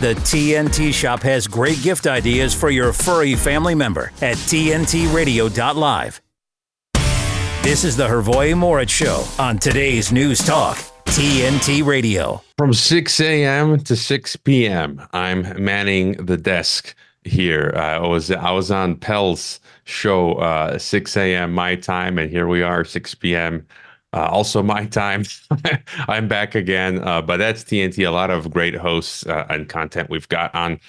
The TNT Shop has great gift ideas for your furry family member at TNTRadio.live. This is the Hrvoje Morić Show on today's News Talk, TNT Radio. From 6 a.m. to 6 p.m., I'm manning the desk here. Uh, I was I was on Pell's show uh, 6 a.m. my time, and here we are 6 p.m. Uh, also my time. I'm back again, uh, but that's TNT. A lot of great hosts uh, and content we've got on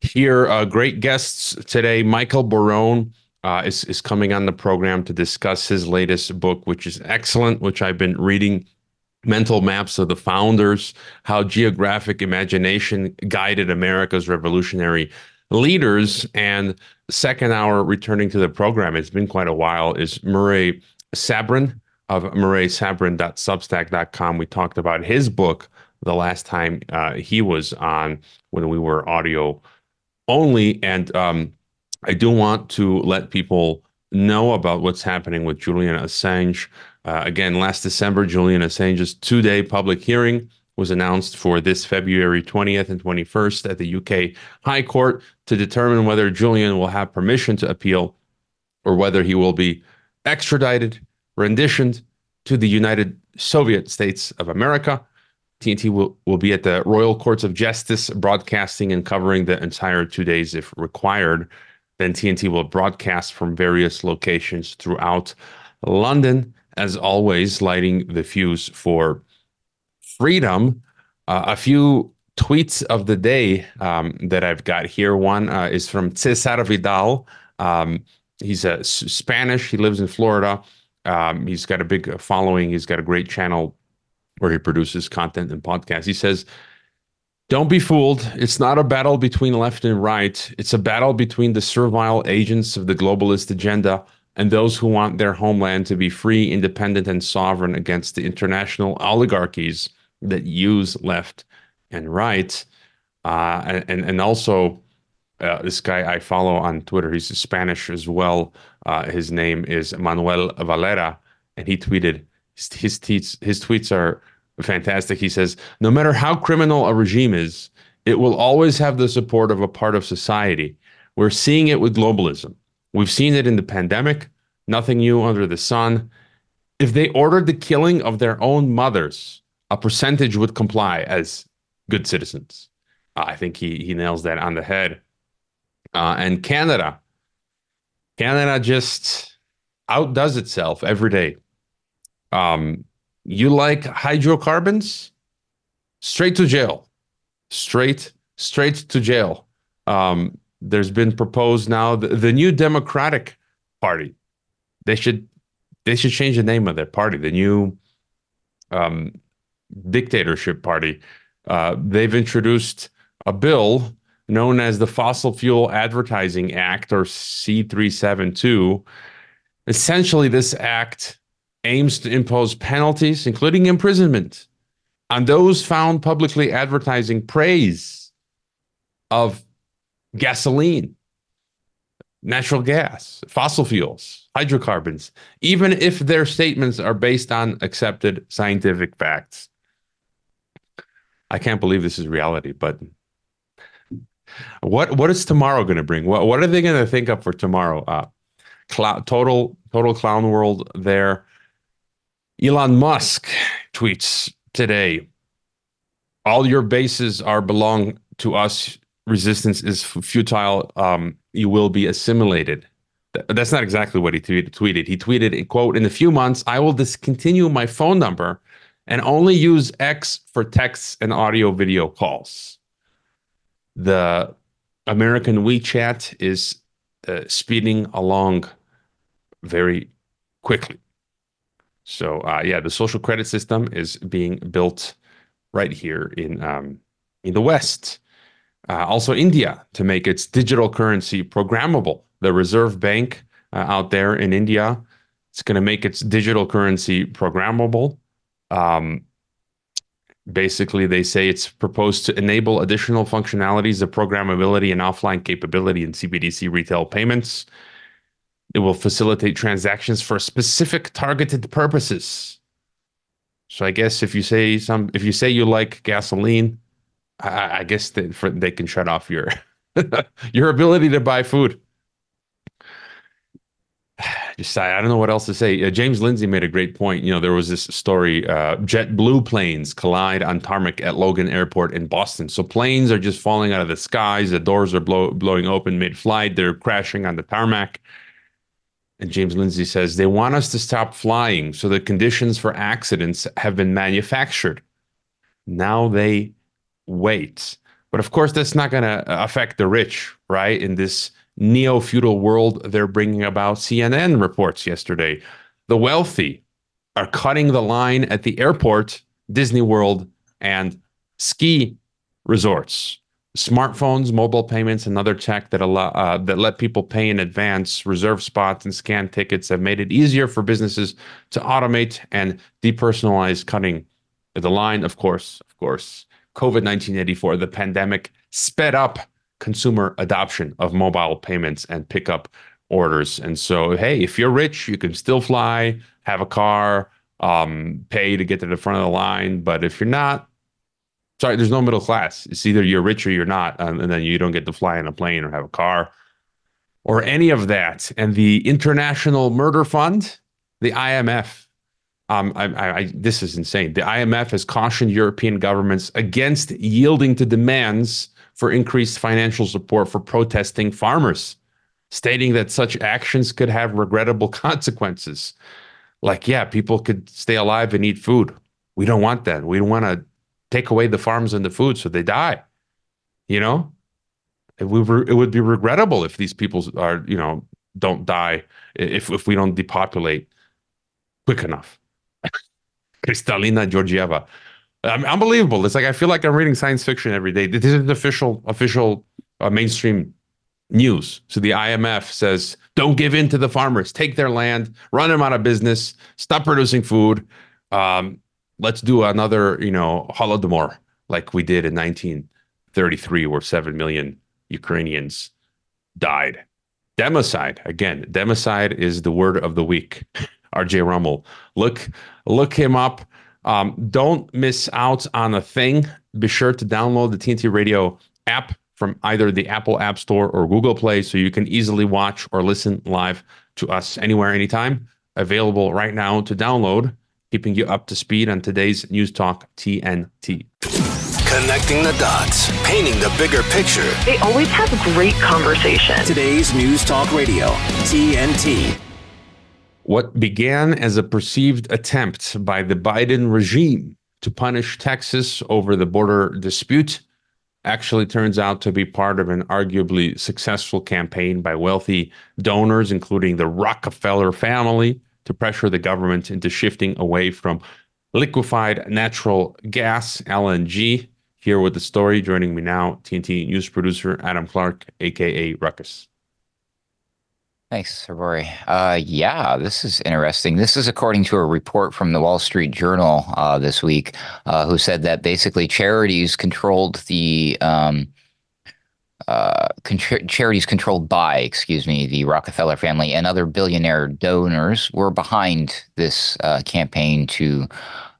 here. Uh, great guests today. Michael Barone uh, is is coming on the program to discuss his latest book, which is excellent, which I've been reading. Mental maps of the founders, how geographic imagination guided America's revolutionary leaders. And second hour returning to the program, it's been quite a while, is Murray Sabrin of murraysabrin.substack.com. We talked about his book the last time uh, he was on when we were audio only. And um, I do want to let people know about what's happening with Julian Assange. Uh, again, last December, Julian Assange's two day public hearing was announced for this February 20th and 21st at the UK High Court to determine whether Julian will have permission to appeal or whether he will be extradited, renditioned to the United Soviet States of America. TNT will, will be at the Royal Courts of Justice, broadcasting and covering the entire two days if required. Then TNT will broadcast from various locations throughout London, as always, lighting the fuse for freedom. Uh, a few tweets of the day um, that I've got here. One uh, is from Cesar Vidal. Um, he's a Spanish. He lives in Florida. Um, he's got a big following. He's got a great channel where he produces content and podcasts. He says, Don't be fooled. It's not a battle between left and right. It's a battle between the servile agents of the globalist agenda and those who want their homeland to be free, independent, and sovereign against the international oligarchies that use left and right. Uh, and, and also, uh, this guy I follow on Twitter, he's Spanish as well. Uh, his name is Manuel Valera, and he tweeted his, his tweets. His tweets are fantastic. He says, "No matter how criminal a regime is, it will always have the support of a part of society. We're seeing it with globalism. We've seen it in the pandemic. Nothing new under the sun. If they ordered the killing of their own mothers, a percentage would comply as good citizens." Uh, I think he he nails that on the head. Uh, and Canada, Canada just outdoes itself every day. Um, you like hydrocarbons? Straight to jail. Straight, straight to jail. Um, there's been proposed now the, the new Democratic Party. They should they should change the name of their party. The new um, dictatorship party. Uh, they've introduced a bill known as the Fossil Fuel Advertising Act or C372. Essentially, this act aims to impose penalties, including imprisonment, on those found publicly advertising praise of gasoline, natural gas, fossil fuels, hydrocarbons, even if their statements are based on accepted scientific facts. I can't believe this is reality, but what what is tomorrow going to bring? What what are they going to think up for tomorrow? Uh, cl- total total clown world there. Elon Musk tweets today. All your bases are belong to us. Resistance is futile. Um, you will be assimilated. That's not exactly what he tweeted. He tweeted, "quote In a few months, I will discontinue my phone number and only use X for texts and audio video calls." The American WeChat is uh, speeding along very quickly. So uh, yeah, the social credit system is being built right here in um, in the West. Uh, also, India to make its digital currency programmable. The Reserve Bank uh, out there in India, it's going to make its digital currency programmable. Um, basically, they say it's proposed to enable additional functionalities of programmability and offline capability in CBDC retail payments. It will facilitate transactions for specific targeted purposes. So I guess if you say some, if you say you like gasoline, I, I guess they, for, they can shut off your your ability to buy food. Just I, I don't know what else to say. Uh, James Lindsay made a great point. You know, there was this story: uh, JetBlue planes collide on tarmac at Logan Airport in Boston. So planes are just falling out of the skies. The doors are blow, blowing open mid-flight. They're crashing on the tarmac. And James Lindsay says they want us to stop flying, so the conditions for accidents have been manufactured. Now they wait. But of course, that's not going to affect the rich, right? In this neo feudal world they're bringing about. CNN reports yesterday the wealthy are cutting the line at the airport, Disney World, and ski resorts. Smartphones, mobile payments, and other tech that allow uh, that let people pay in advance, reserve spots, and scan tickets have made it easier for businesses to automate and depersonalize cutting the line. Of course, of course, COVID 1984, the pandemic sped up consumer adoption of mobile payments and pickup orders. And so, hey, if you're rich, you can still fly, have a car, um, pay to get to the front of the line. But if you're not, sorry, there's no middle class. It's either you're rich or you're not, and then you don't get to fly in a plane or have a car or any of that. And the International Murder Fund, the IMF, um, I, I, I, this is insane. The IMF has cautioned European governments against yielding to demands for increased financial support for protesting farmers, stating that such actions could have regrettable consequences. Like, yeah, people could stay alive and eat food. We don't want that. We don't want to take away the farms and the food so they die. You know, it would, it would be regrettable if these people are, you know, don't die if, if we don't depopulate quick enough. Kristalina Georgieva unbelievable. It's like I feel like I'm reading science fiction every day. This is official official uh, mainstream news. So the IMF says, don't give in to the farmers. Take their land, run them out of business, stop producing food. Um, let's do another, you know, Holodomor like we did in 1933, where seven million Ukrainians died. Democide again. Democide is the word of the week. RJ Rummel, look look him up. Um, don't miss out on a thing. Be sure to download the TNT Radio app from either the Apple App Store or Google Play so you can easily watch or listen live to us anywhere, anytime. Available right now to download, keeping you up to speed on today's News Talk TNT. Connecting the dots, painting the bigger picture. They always have great conversation. Today's News Talk Radio, TNT. What began as a perceived attempt by the Biden regime to punish Texas over the border dispute actually turns out to be part of an arguably successful campaign by wealthy donors, including the Rockefeller family, to pressure the government into shifting away from liquefied natural gas, LNG. Here with the story, joining me now, TNT news producer Adam Clark, aka Ruckus. Thanks, Rory. Uh, yeah, this is interesting. This is according to a report from the Wall Street Journal uh, this week, uh, who said that basically charities controlled the um, uh, charities controlled by, excuse me, the Rockefeller family and other billionaire donors were behind this uh, campaign to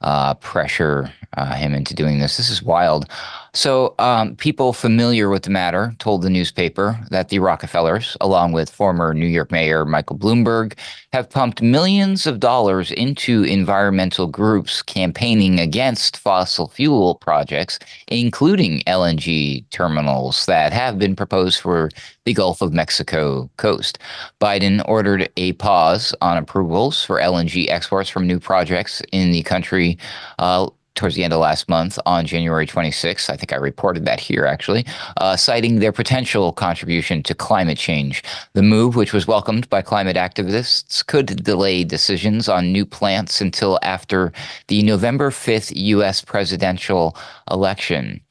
uh, pressure uh, him into doing this. This is wild. So, um, people familiar with the matter told the newspaper that the Rockefellers, along with former New York Mayor Michael Bloomberg, have pumped millions of dollars into environmental groups campaigning against fossil fuel projects, including LNG terminals that have been proposed for the Gulf of Mexico coast. Biden ordered a pause on approvals for LNG exports from new projects in the country. Uh, towards the end of last month on January 26th. I think I reported that here actually, uh, citing their potential contribution to climate change. The move, which was welcomed by climate activists, could delay decisions on new plants until after the November 5th U.S. presidential election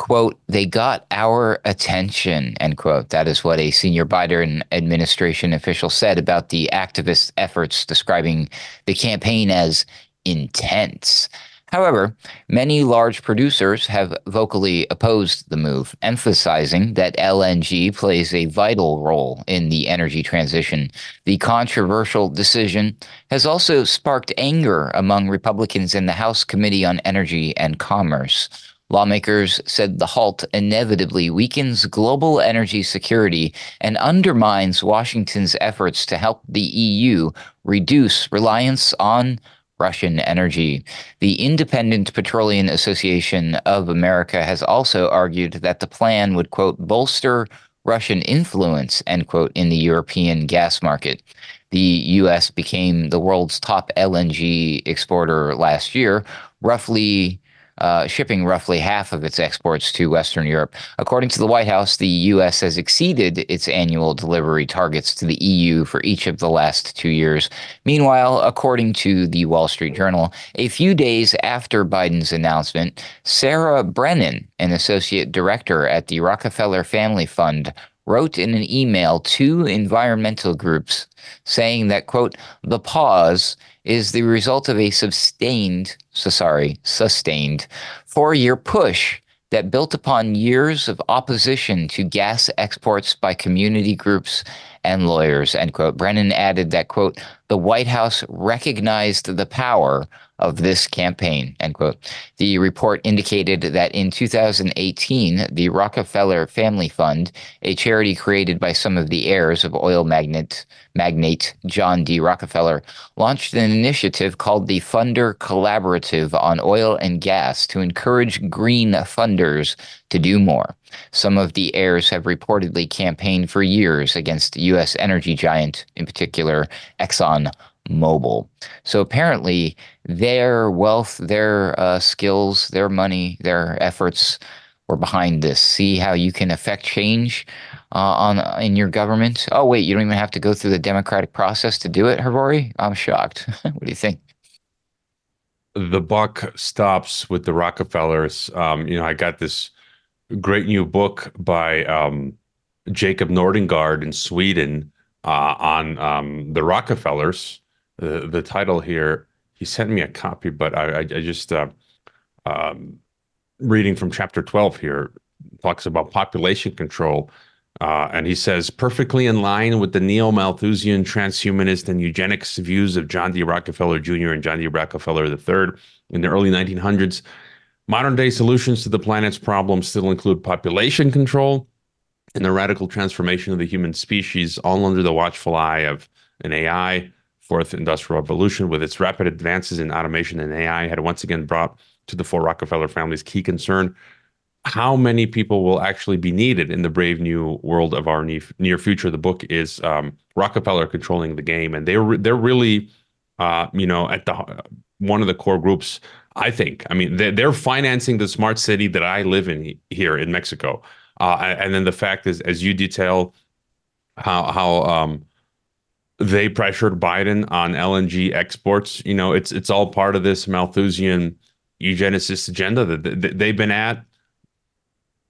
quote, they got our attention, end quote. That is what a senior Biden administration official said about the activist efforts, describing the campaign as intense. However, many large producers have vocally opposed the move, emphasizing that LNG plays a vital role in the energy transition. The controversial decision has also sparked anger among Republicans in the House Committee on Energy and Commerce. Lawmakers said the halt inevitably weakens global energy security and undermines Washington's efforts to help the EU reduce reliance on Russian energy. The Independent Petroleum Association of America has also argued that the plan would, quote, bolster Russian influence, end quote, in the European gas market. The U.S. became the world's top LNG exporter last year, roughly uh, shipping roughly half of its exports to Western Europe. According to the White House, the U.S. has exceeded its annual delivery targets to the EU for each of the last two years. Meanwhile, according to the Wall Street Journal, a few days after Biden's announcement, Sarah Brennan, an associate director at the Rockefeller Family Fund, wrote in an email to environmental groups saying that, quote, the pause is the result of a sustained, so sorry, sustained four year push that built upon years of opposition to gas exports by community groups and lawyers, end quote. Brennan added that, quote, the White House recognized the power of this campaign, end quote. The report indicated that in 2018, the Rockefeller Family Fund, a charity created by some of the heirs of oil magnate, magnate John D. Rockefeller, launched an initiative called the Funder Collaborative on Oil and Gas to encourage green funders to do more. Some of the heirs have reportedly campaigned for years against U.S. energy giant, in particular Exxon Mobil. So apparently, their wealth, their uh, skills, their money, their efforts were behind this. See how you can affect change uh, on in your government. Oh wait, you don't even have to go through the democratic process to do it, Hrvoje. I'm shocked. what do you think? The buck stops with the Rockefellers. Um, you know, I got this great new book by um, Jacob Nordangård in Sweden uh, on um, the Rockefellers. The, the title here, he sent me a copy, but I, I, I just uh, um, reading from chapter 12 here talks about population control. Uh, and he says, perfectly in line with the neo Malthusian transhumanist and eugenics views of John D. Rockefeller Jr. and John D. Rockefeller III in the early 1900s, Modern day solutions to the planet's problems still include population control and the radical transformation of the human species, all under the watchful eye of an AI. Fourth industrial revolution, with its rapid advances in automation and AI, had once again brought to the four Rockefeller family's key concern how many people will actually be needed in the brave new world of our near future. The book is um, Rockefeller controlling the game, and they're they're really, uh, you know, at the one of the core groups I think. I mean, they're, they're financing the smart city that I live in here in Mexico. Uh, and then the fact is, as you detail, how how um, they pressured Biden on LNG exports. You know, it's it's all part of this Malthusian eugenicist agenda that they've been at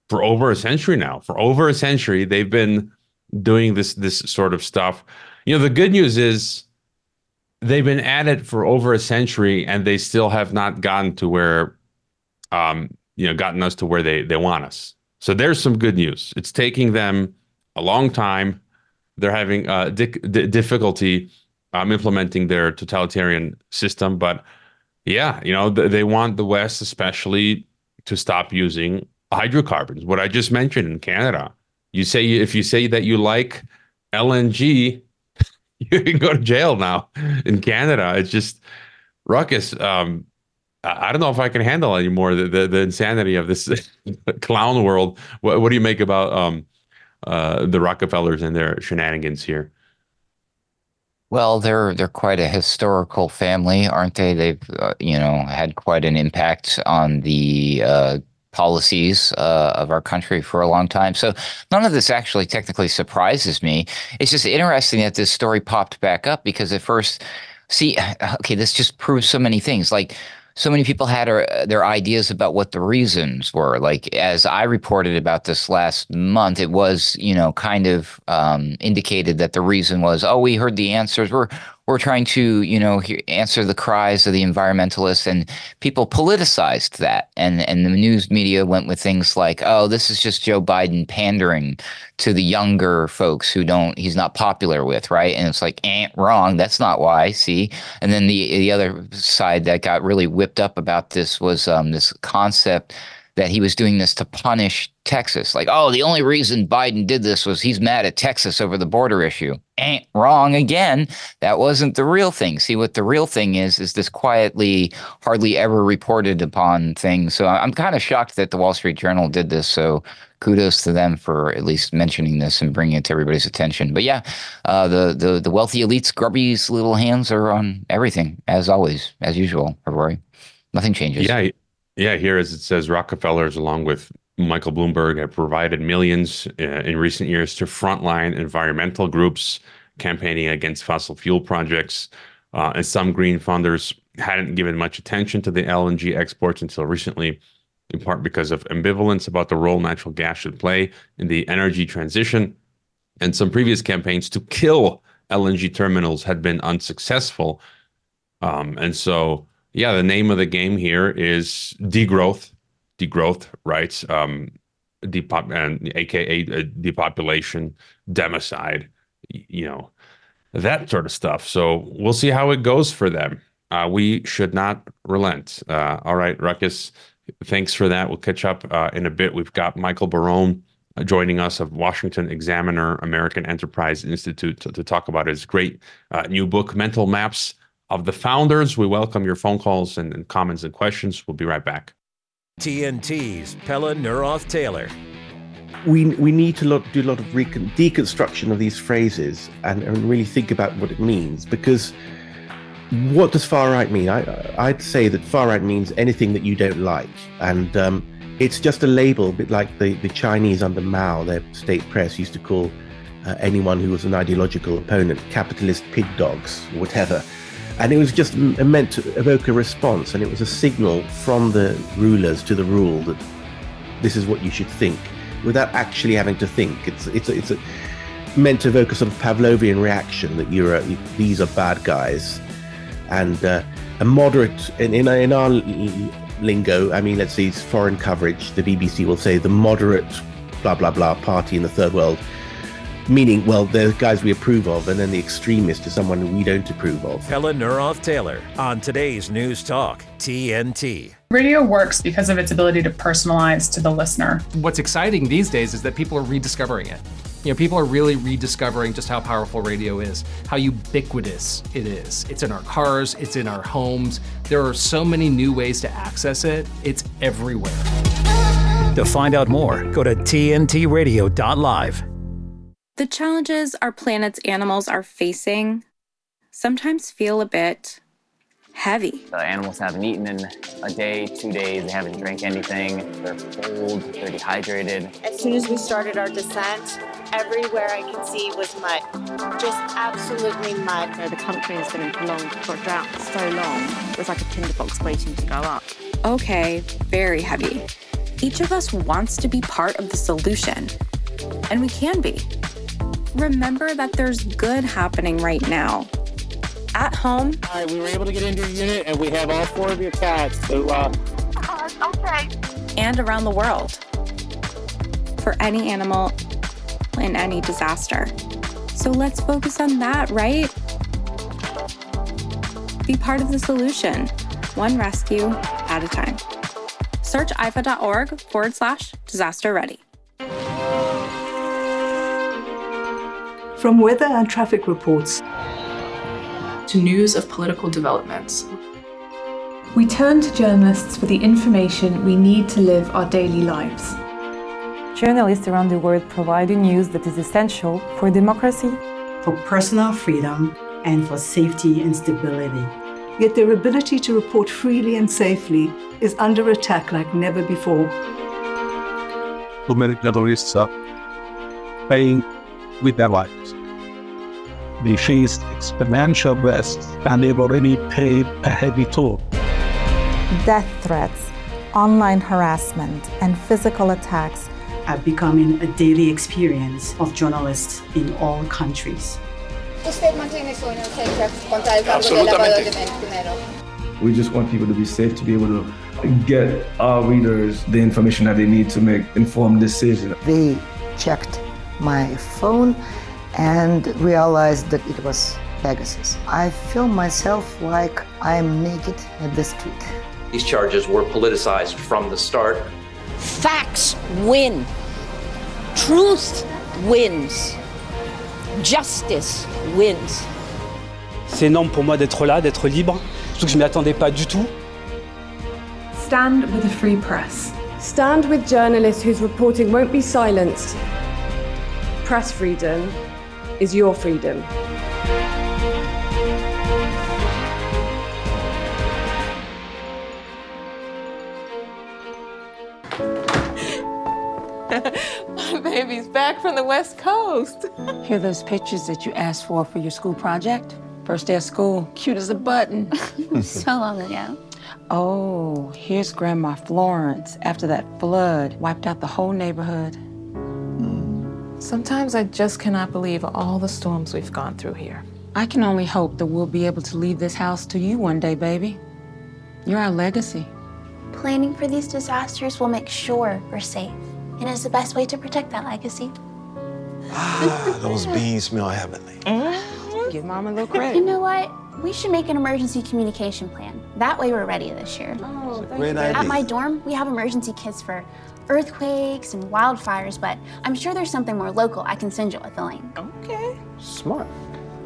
for over a century now. For over a century, they've been doing this this sort of stuff. You know, the good news is they've been at it for over a century and they still have not gotten to where um you know gotten us to where they they want us so there's some good news it's taking them a long time they're having uh di- di- difficulty um implementing their totalitarian system but yeah you know th- they want the west especially to stop using hydrocarbons what i just mentioned in canada you say if you say that you like lng you can go to jail now in Canada. It's just ruckus. Um, I don't know if I can handle anymore the, the, the insanity of this clown world. What, what do you make about um, uh, the Rockefellers and their shenanigans here? Well, they're they're quite a historical family, aren't they? They've uh, you know had quite an impact on the uh, policies uh, of our country for a long time. So none of this actually technically surprises me. It's just interesting that this story popped back up because at first, see, okay, this just proves so many things. Like so many people had uh, their ideas about what the reasons were. Like as I reported about this last month, it was you know kind of um, indicated that the reason was, oh, we heard the answers. We're we're trying to, you know, answer the cries of the environmentalists, and people politicized that, and and the news media went with things like, "Oh, this is just Joe Biden pandering to the younger folks who don't, he's not popular with, right?" And it's like, "Eh, wrong. That's not why." See, and then the the other side that got really whipped up about this was um, this concept that he was doing this to punish Texas. Like, oh, the only reason Biden did this was he's mad at Texas over the border issue. Ain't wrong again. That wasn't the real thing. See, what the real thing is, is this quietly, hardly ever reported upon thing. So I'm kind of shocked that the Wall Street Journal did this. So kudos to them for at least mentioning this and bringing it to everybody's attention. But yeah, uh, the, the, the wealthy elites, grubby's little hands are on everything, as always, as usual, Rory. Nothing changes. Yeah. Yeah. Here, as it says, Rockefellers, along with Michael Bloomberg have provided millions uh, in recent years to frontline environmental groups campaigning against fossil fuel projects. Uh, and some green funders hadn't given much attention to the LNG exports until recently, in part because of ambivalence about the role natural gas should play in the energy transition. And some previous campaigns to kill LNG terminals had been unsuccessful. Um, and so, yeah, the name of the game here is degrowth degrowth, right? Um, depop and AKA uh, depopulation, democide, you know, that sort of stuff. So we'll see how it goes for them. Uh, we should not relent. Uh, all right, Ruckus, thanks for that. We'll catch up uh, in a bit. We've got Michael Barone uh, joining us of Washington Examiner American Enterprise Institute to, to talk about his great uh, new book, Mental Maps of the Founders. We welcome your phone calls and, and comments and questions. We'll be right back. TNT's Pelle Neroth Taylor. We, we need to look, do a lot of recon, deconstruction of these phrases and, and really think about what it means because what does far right mean? I, I'd say that far right means anything that you don't like. And um, it's just a label, a bit like the, the Chinese under Mao, their state press used to call uh, anyone who was an ideological opponent capitalist pig dogs, whatever and it was just meant to evoke a response and it was a signal from the rulers to the rule that this is what you should think without actually having to think. It's it's it's a, meant to evoke a sort of pavlovian reaction that you're a, these are bad guys. And uh, a moderate in, in, in our lingo i mean let's see it's foreign coverage the bbc will say the moderate blah blah blah party in the third world meaning, well, the guys we approve of, and then the extremist is someone we don't approve of. Helen Neroth Taylor on today's News Talk, TNT. Radio works because of its ability to personalize to the listener. What's exciting these days is that people are rediscovering it. You know, people are really rediscovering just how powerful radio is, how ubiquitous it is. It's in our cars, it's in our homes. There are so many new ways to access it, it's everywhere. To find out more, go to tntradio.live. The challenges our planet's animals are facing sometimes feel a bit heavy. The animals haven't eaten in a day, two days, they haven't drank anything, they're cold, they're dehydrated. As soon as we started our descent, everywhere I could see was mud. Just absolutely mud. the country has been in prolonged drought so long, it was like a tinderbox waiting to go up. Okay, very heavy. Each of us wants to be part of the solution, and we can be remember that there's good happening right now. At home. All right, we were able to get into your unit and we have all four of your cats. So, uh, uh, okay. And around the world. For any animal in any disaster. So let's focus on that, right? Be part of the solution, one rescue at a time. Search ifa.org forward slash disaster ready. From weather and traffic reports to news of political developments. We turn to journalists for the information we need to live our daily lives. Journalists around the world provide the news that is essential for democracy, for personal freedom, and for safety and stability. Yet their ability to report freely and safely is under attack like never before. Too many journalists are paying with their lives. They faced exponential risks and they've already paid a heavy toll. Death threats, online harassment, and physical attacks are becoming a daily experience of journalists in all countries. We just want people to be safe, to be able to get our readers the information that they need to make informed decisions. They checked my phone and realized that it was Pegasus. I feel myself like I'm naked at the street. These charges were politicized from the start. Facts win. Truth wins. Justice wins. C'est énorme pour moi d'être là, d'être libre, surtout que je ne m'y attendais pas du tout. Stand with a free press. Stand with journalists whose reporting won't be silenced. Press freedom is your freedom. My baby's back from the West Coast. Here are those pictures that you asked for for your school project? First day of school, cute as a button. so long ago. Oh, here's Grandma Florence after that flood wiped out the whole neighborhood. Sometimes I just cannot believe all the storms we've gone through here. I can only hope that we'll be able to leave this house to you one day, baby. You're our legacy. Planning for these disasters will make sure we're safe, and is the best way to protect that legacy. Ah, those beans smell heavenly. Give Mom a little credit. You know what? We should make an emergency communication plan. That way we're ready this year. Oh, Great idea. At my dorm, we have emergency kits for earthquakes and wildfires, but I'm sure there's something more local I can send you with the link. Okay. Smart.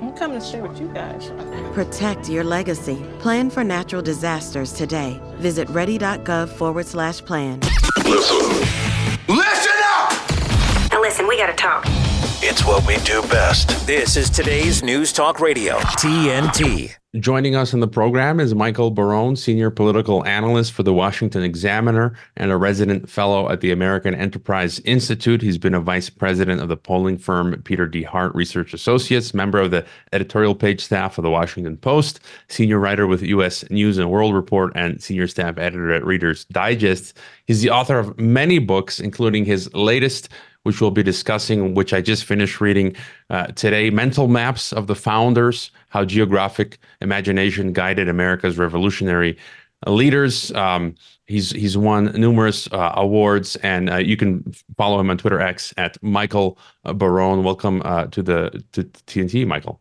I'm coming to share with you guys. Protect your legacy. Plan for natural disasters today. Visit ready.gov forward slash plan. Listen. Listen up! Now listen, we gotta talk. It's what we do best. This is today's News Talk Radio, TNT. Joining us in the program is Michael Barone, senior political analyst for the Washington Examiner and a resident fellow at the American Enterprise Institute. He's been a vice president of the polling firm Peter D. Hart Research Associates, member of the editorial page staff of the Washington Post, senior writer with U.S. News and World Report, and senior staff editor at Reader's Digest. He's the author of many books, including his latest which we'll be discussing, which I just finished reading uh, today Mental Maps of the Founders How Geographic Imagination Guided America's Revolutionary Leaders. Um, he's he's won numerous uh, awards, and uh, you can follow him on Twitter X at Michael Barone. Welcome uh, to the to TNT, Michael.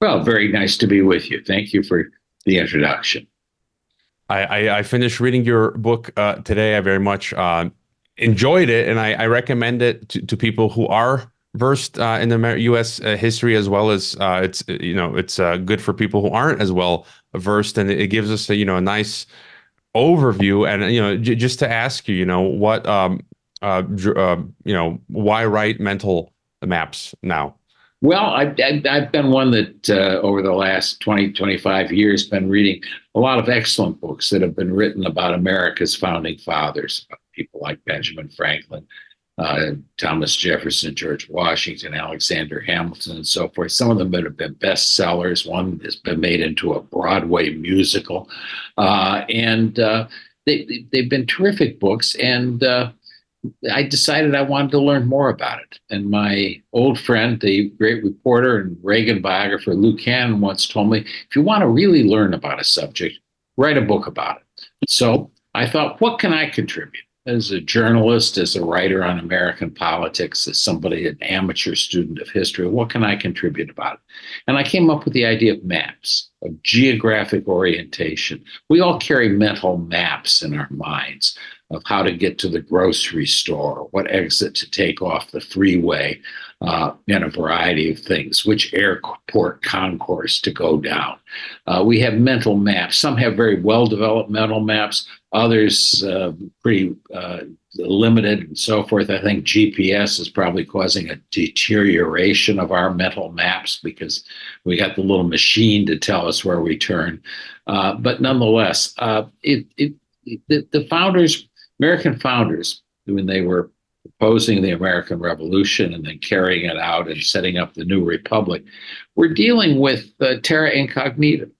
Well, very nice to be with you. Thank you for the introduction. I, I, I finished reading your book uh, today. I very much uh, enjoyed it, and I, I recommend it to, to people who are versed uh, in the U.S. Uh, history as well as uh, it's you know it's uh, good for people who aren't as well versed, and it gives us a you know a nice overview. And you know j- just to ask you, you know what um, uh, you know why write mental maps now? Well, I've, I've been one that uh, over the last 20, 25 years been reading a lot of excellent books that have been written about America's founding fathers, people like Benjamin Franklin, uh, Thomas Jefferson, George Washington, Alexander Hamilton, and so forth. Some of them have been bestsellers. One has been made into a Broadway musical. Uh, and uh, they, they've been terrific books. And uh, I decided I wanted to learn more about it. And my old friend, the great reporter and Reagan biographer Lou Cannon, once told me if you want to really learn about a subject, write a book about it. So I thought, what can I contribute? As a journalist, as a writer on American politics, as somebody, an amateur student of history, what can I contribute about it? And I came up with the idea of maps, of geographic orientation. We all carry mental maps in our minds of how to get to the grocery store, what exit to take off the freeway, uh, and a variety of things, which airport concourse to go down. Uh, we have mental maps. Some have very well developed mental maps, others uh, pretty uh, limited and so forth. I think GPS is probably causing a deterioration of our mental maps because we got the little machine to tell us where we turn. Uh, but nonetheless, uh, it, it, the, the founders American founders, when they were proposing the American Revolution and then carrying it out and setting up the new republic, were dealing with uh, terra incognita.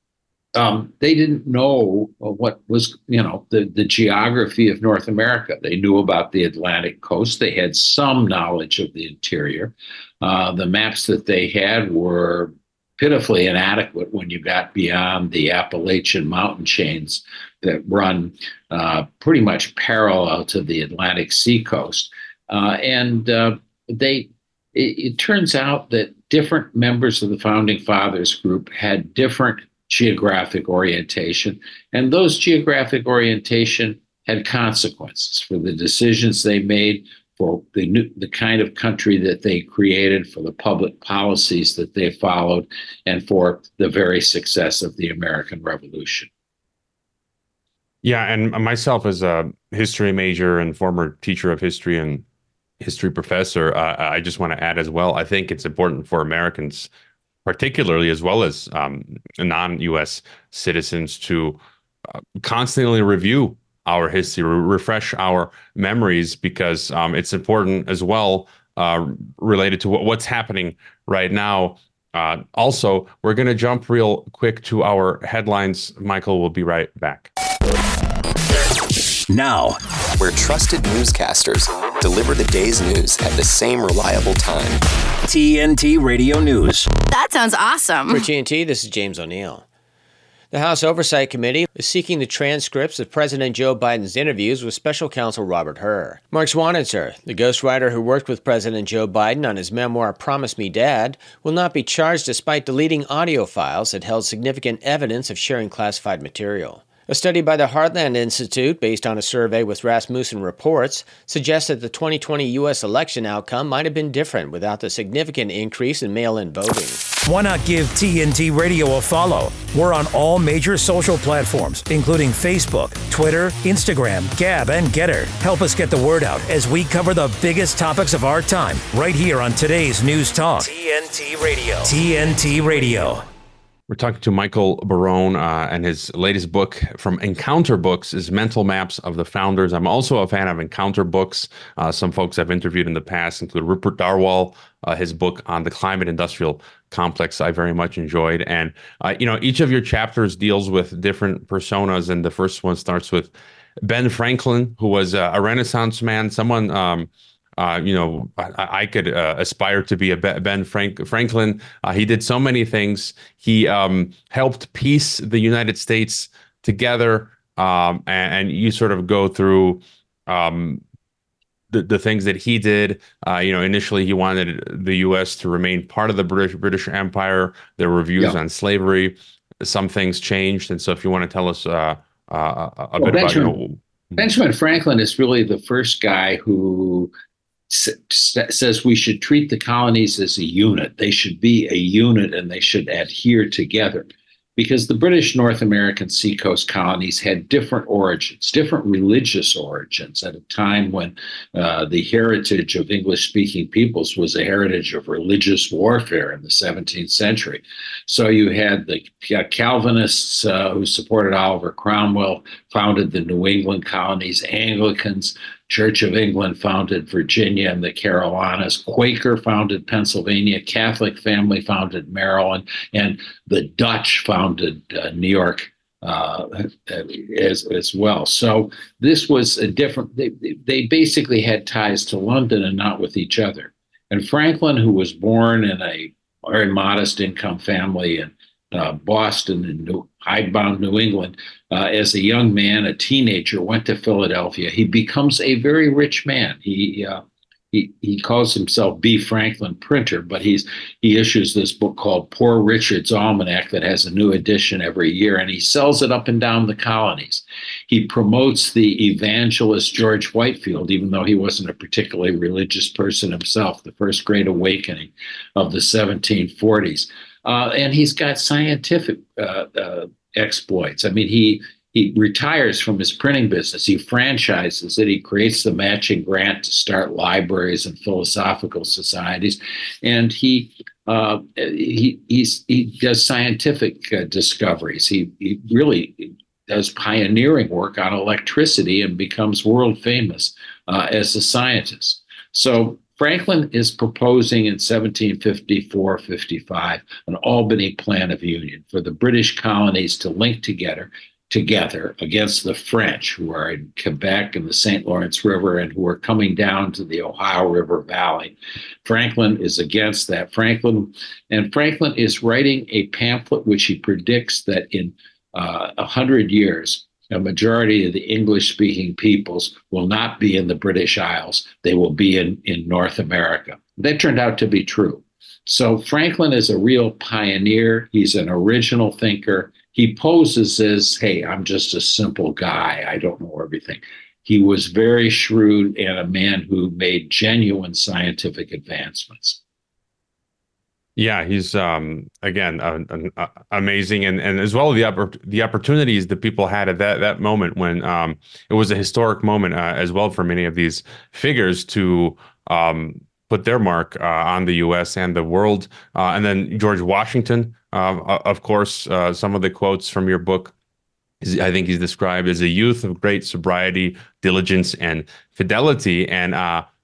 Um, they didn't know what was, you know, the, the geography of North America. They knew about the Atlantic coast. They had some knowledge of the interior. Uh, the maps that they had were pitifully inadequate when you got beyond the Appalachian mountain chains that run uh, pretty much parallel to the Atlantic seacoast. Uh, and uh, they, it, it, turns out that different members of the founding fathers group had different geographic orientation, and those geographic orientation had consequences for the decisions they made, for the new, the kind of country that they created, for the public policies that they followed, and for the very success of the American Revolution. Yeah, and myself as a history major and former teacher of history and history professor, uh, I just want to add as well. I think it's important for Americans, particularly as well as um, non-U.S. citizens, to uh, constantly review our history, refresh our memories, because um, it's important as well uh, related to what, what's happening right now. Uh, also, we're going to jump real quick to our headlines. Michael will be right back. Now, we're trusted newscasters deliver the day's news at the same reliable time. TNT Radio News. That sounds awesome. For TNT, this is James O'Neill. The House Oversight Committee is seeking the transcripts of President Joe Biden's interviews with special counsel Robert Hur. Mark Zwonitzer, the ghostwriter who worked with President Joe Biden on his memoir Promise Me Dad, will not be charged despite deleting audio files that held significant evidence of sharing classified material. A study by the Heartland Institute, based on a survey with Rasmussen Reports, suggests that the 2020 U.S. election outcome might have been different without the significant increase in mail in voting. Why not give TNT Radio a follow? We're on all major social platforms, including Facebook, Twitter, Instagram, Gab, and Gettr. Help us get the word out as we cover the biggest topics of our time right here on today's News Talk. TNT Radio. TNT Radio. We're talking to Michael Barone, uh, and his latest book from Encounter Books is Mental Maps of the Founders. I'm also a fan of Encounter Books. Uh, some folks I've interviewed in the past include Rupert Darwall, uh, his book on the climate industrial complex I very much enjoyed. And, uh, you know, each of your chapters deals with different personas, and the first one starts with Ben Franklin, who was a Renaissance man, someone. Um, uh, you know, I, I could uh, aspire to be a Ben Frank- Franklin. Uh, he did so many things. He um, helped piece the United States together, um, and, and, you sort of go through um, the, the things that he did. Uh, you know, initially he wanted the U.S. to remain part of the British British Empire. There were views yeah. on slavery. Some things changed, and so if you want to tell us uh, uh, a well, bit Benjamin, about, you know, Benjamin Franklin is really the first guy who says we should treat the colonies as a unit. They should be a unit and they should adhere together because the British North American seacoast colonies had different origins, different religious origins at a time when uh, the heritage of English speaking peoples was a heritage of religious warfare in the 17th century. So you had the Calvinists uh, who supported Oliver Cromwell, founded the New England colonies, Anglicans, Church of England founded Virginia and the Carolinas. Quaker founded Pennsylvania. Catholic family founded Maryland. And the Dutch founded uh, New York uh, as, as well. So this was a different, they, they basically had ties to London and not with each other. And Franklin, who was born in a very modest income family in uh, Boston and New, hidebound New England, uh, as a young man, a teenager, went to Philadelphia. He becomes a very rich man. He uh, he, he calls himself B. Franklin Printer, but he's he issues this book called Poor Richard's Almanac that has a new edition every year, and he sells it up and down the colonies. He promotes the evangelist George Whitefield, even though he wasn't a particularly religious person himself, the first great awakening of the 1740s. Uh, and he's got scientific uh, uh, exploits. I mean, he he retires from his printing business. He franchises it. He creates the matching grant to start libraries and philosophical societies, and he uh, he he does scientific uh, discoveries. He he really does pioneering work on electricity and becomes world famous uh, as a scientist. So Franklin is proposing in 1754 55 an Albany Plan of Union for the British colonies to link together together against the French who are in Quebec and the St. Lawrence River and who are coming down to the Ohio River Valley. Franklin is against that. Franklin and Franklin is writing a pamphlet which he predicts that in uh, a uh, hundred years a majority of the English speaking peoples will not be in the British Isles. They will be in, in North America. That turned out to be true. So Franklin is a real pioneer. He's an original thinker. he poses as, hey, I'm just a simple guy. I don't know everything. He was very shrewd and a man who made genuine scientific advancements. Yeah, he's um, again uh, uh, amazing, and and as well the the opportunities that people had at that that moment when um, it was a historic moment uh, as well for many of these figures to um, put their mark uh, on the U.S. and the world. Uh, and then George Washington, uh, of course, some of the quotes from your book. I think he's described as a youth of great sobriety, diligence, and fidelity, and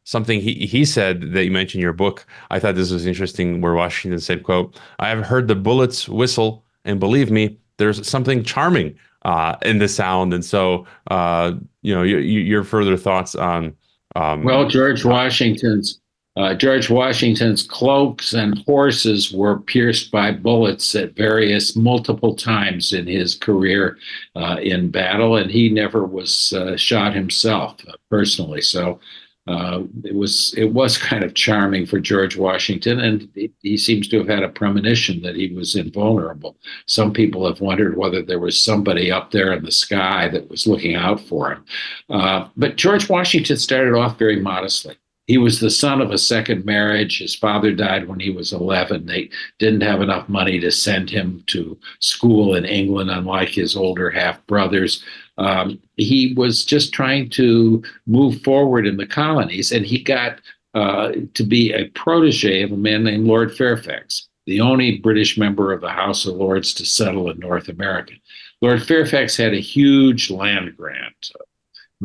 something he he said that you mentioned in your book. I thought this was interesting. Where Washington said, "quote I have heard the bullets whistle, and believe me, there's something charming uh, in the sound." And so, uh, you know, your, your further thoughts on. Um, well, George Washington's uh, George Washington's cloaks and horses were pierced by bullets at various multiple times in his career uh, in battle, and he never was uh, shot himself uh, personally. So uh, it was it was kind of charming for George Washington, and he, he, seems to have had a premonition that he was invulnerable. Some people have wondered whether there was somebody up there in the sky that was looking out for him. Uh, but George Washington started off very modestly. He was the son of a second marriage. His father died when he was 11. They didn't have enough money to send him to school in England, unlike his older half brothers. Um, he was just trying to move forward in the colonies, and he got uh, to be a protege of a man named Lord Fairfax, the only British member of the House of Lords to settle in North America. Lord Fairfax had a huge land grant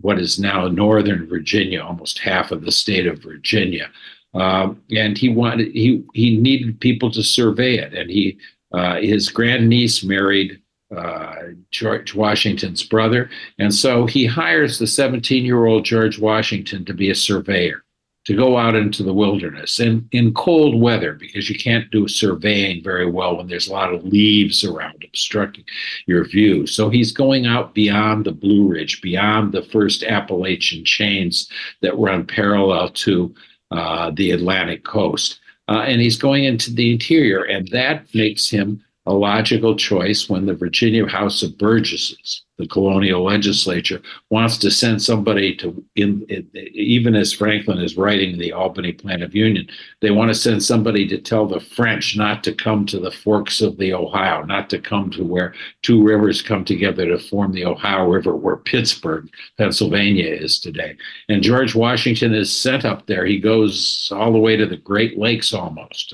what is now northern Virginia, almost half of the state of Virginia. Um, and he wanted he he needed people to survey it, and he uh, his grandniece married uh, George Washington's brother, and so he hires the 17 year old George Washington to be a surveyor to go out into the wilderness and in cold weather because you can't do surveying very well when there's a lot of leaves around obstructing your view. So he's going out beyond the Blue Ridge, beyond the first Appalachian chains that run parallel to uh, the Atlantic coast. Uh, and he's going into the interior, and that makes him a logical choice when the Virginia House of Burgesses, the colonial legislature, wants to send somebody to, in, in, even as Franklin is writing the Albany Plan of Union, they want to send somebody to tell the French not to come to the forks of the Ohio, not to come to where two rivers come together to form the Ohio River, where Pittsburgh, Pennsylvania is today. And George Washington is sent up there. He goes all the way to the Great Lakes almost,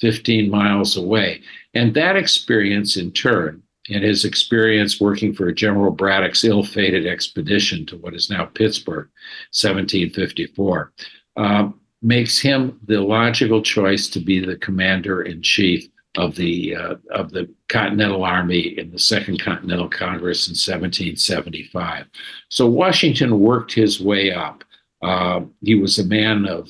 15 miles away and that experience, in turn, and his experience working for General Braddock's ill fated expedition to what is now Pittsburgh, 1754, uh, makes him the logical choice to be the commander in chief of the uh, of the Continental Army in the Second Continental Congress in 1775. So Washington worked his way up. Uh, he was a man of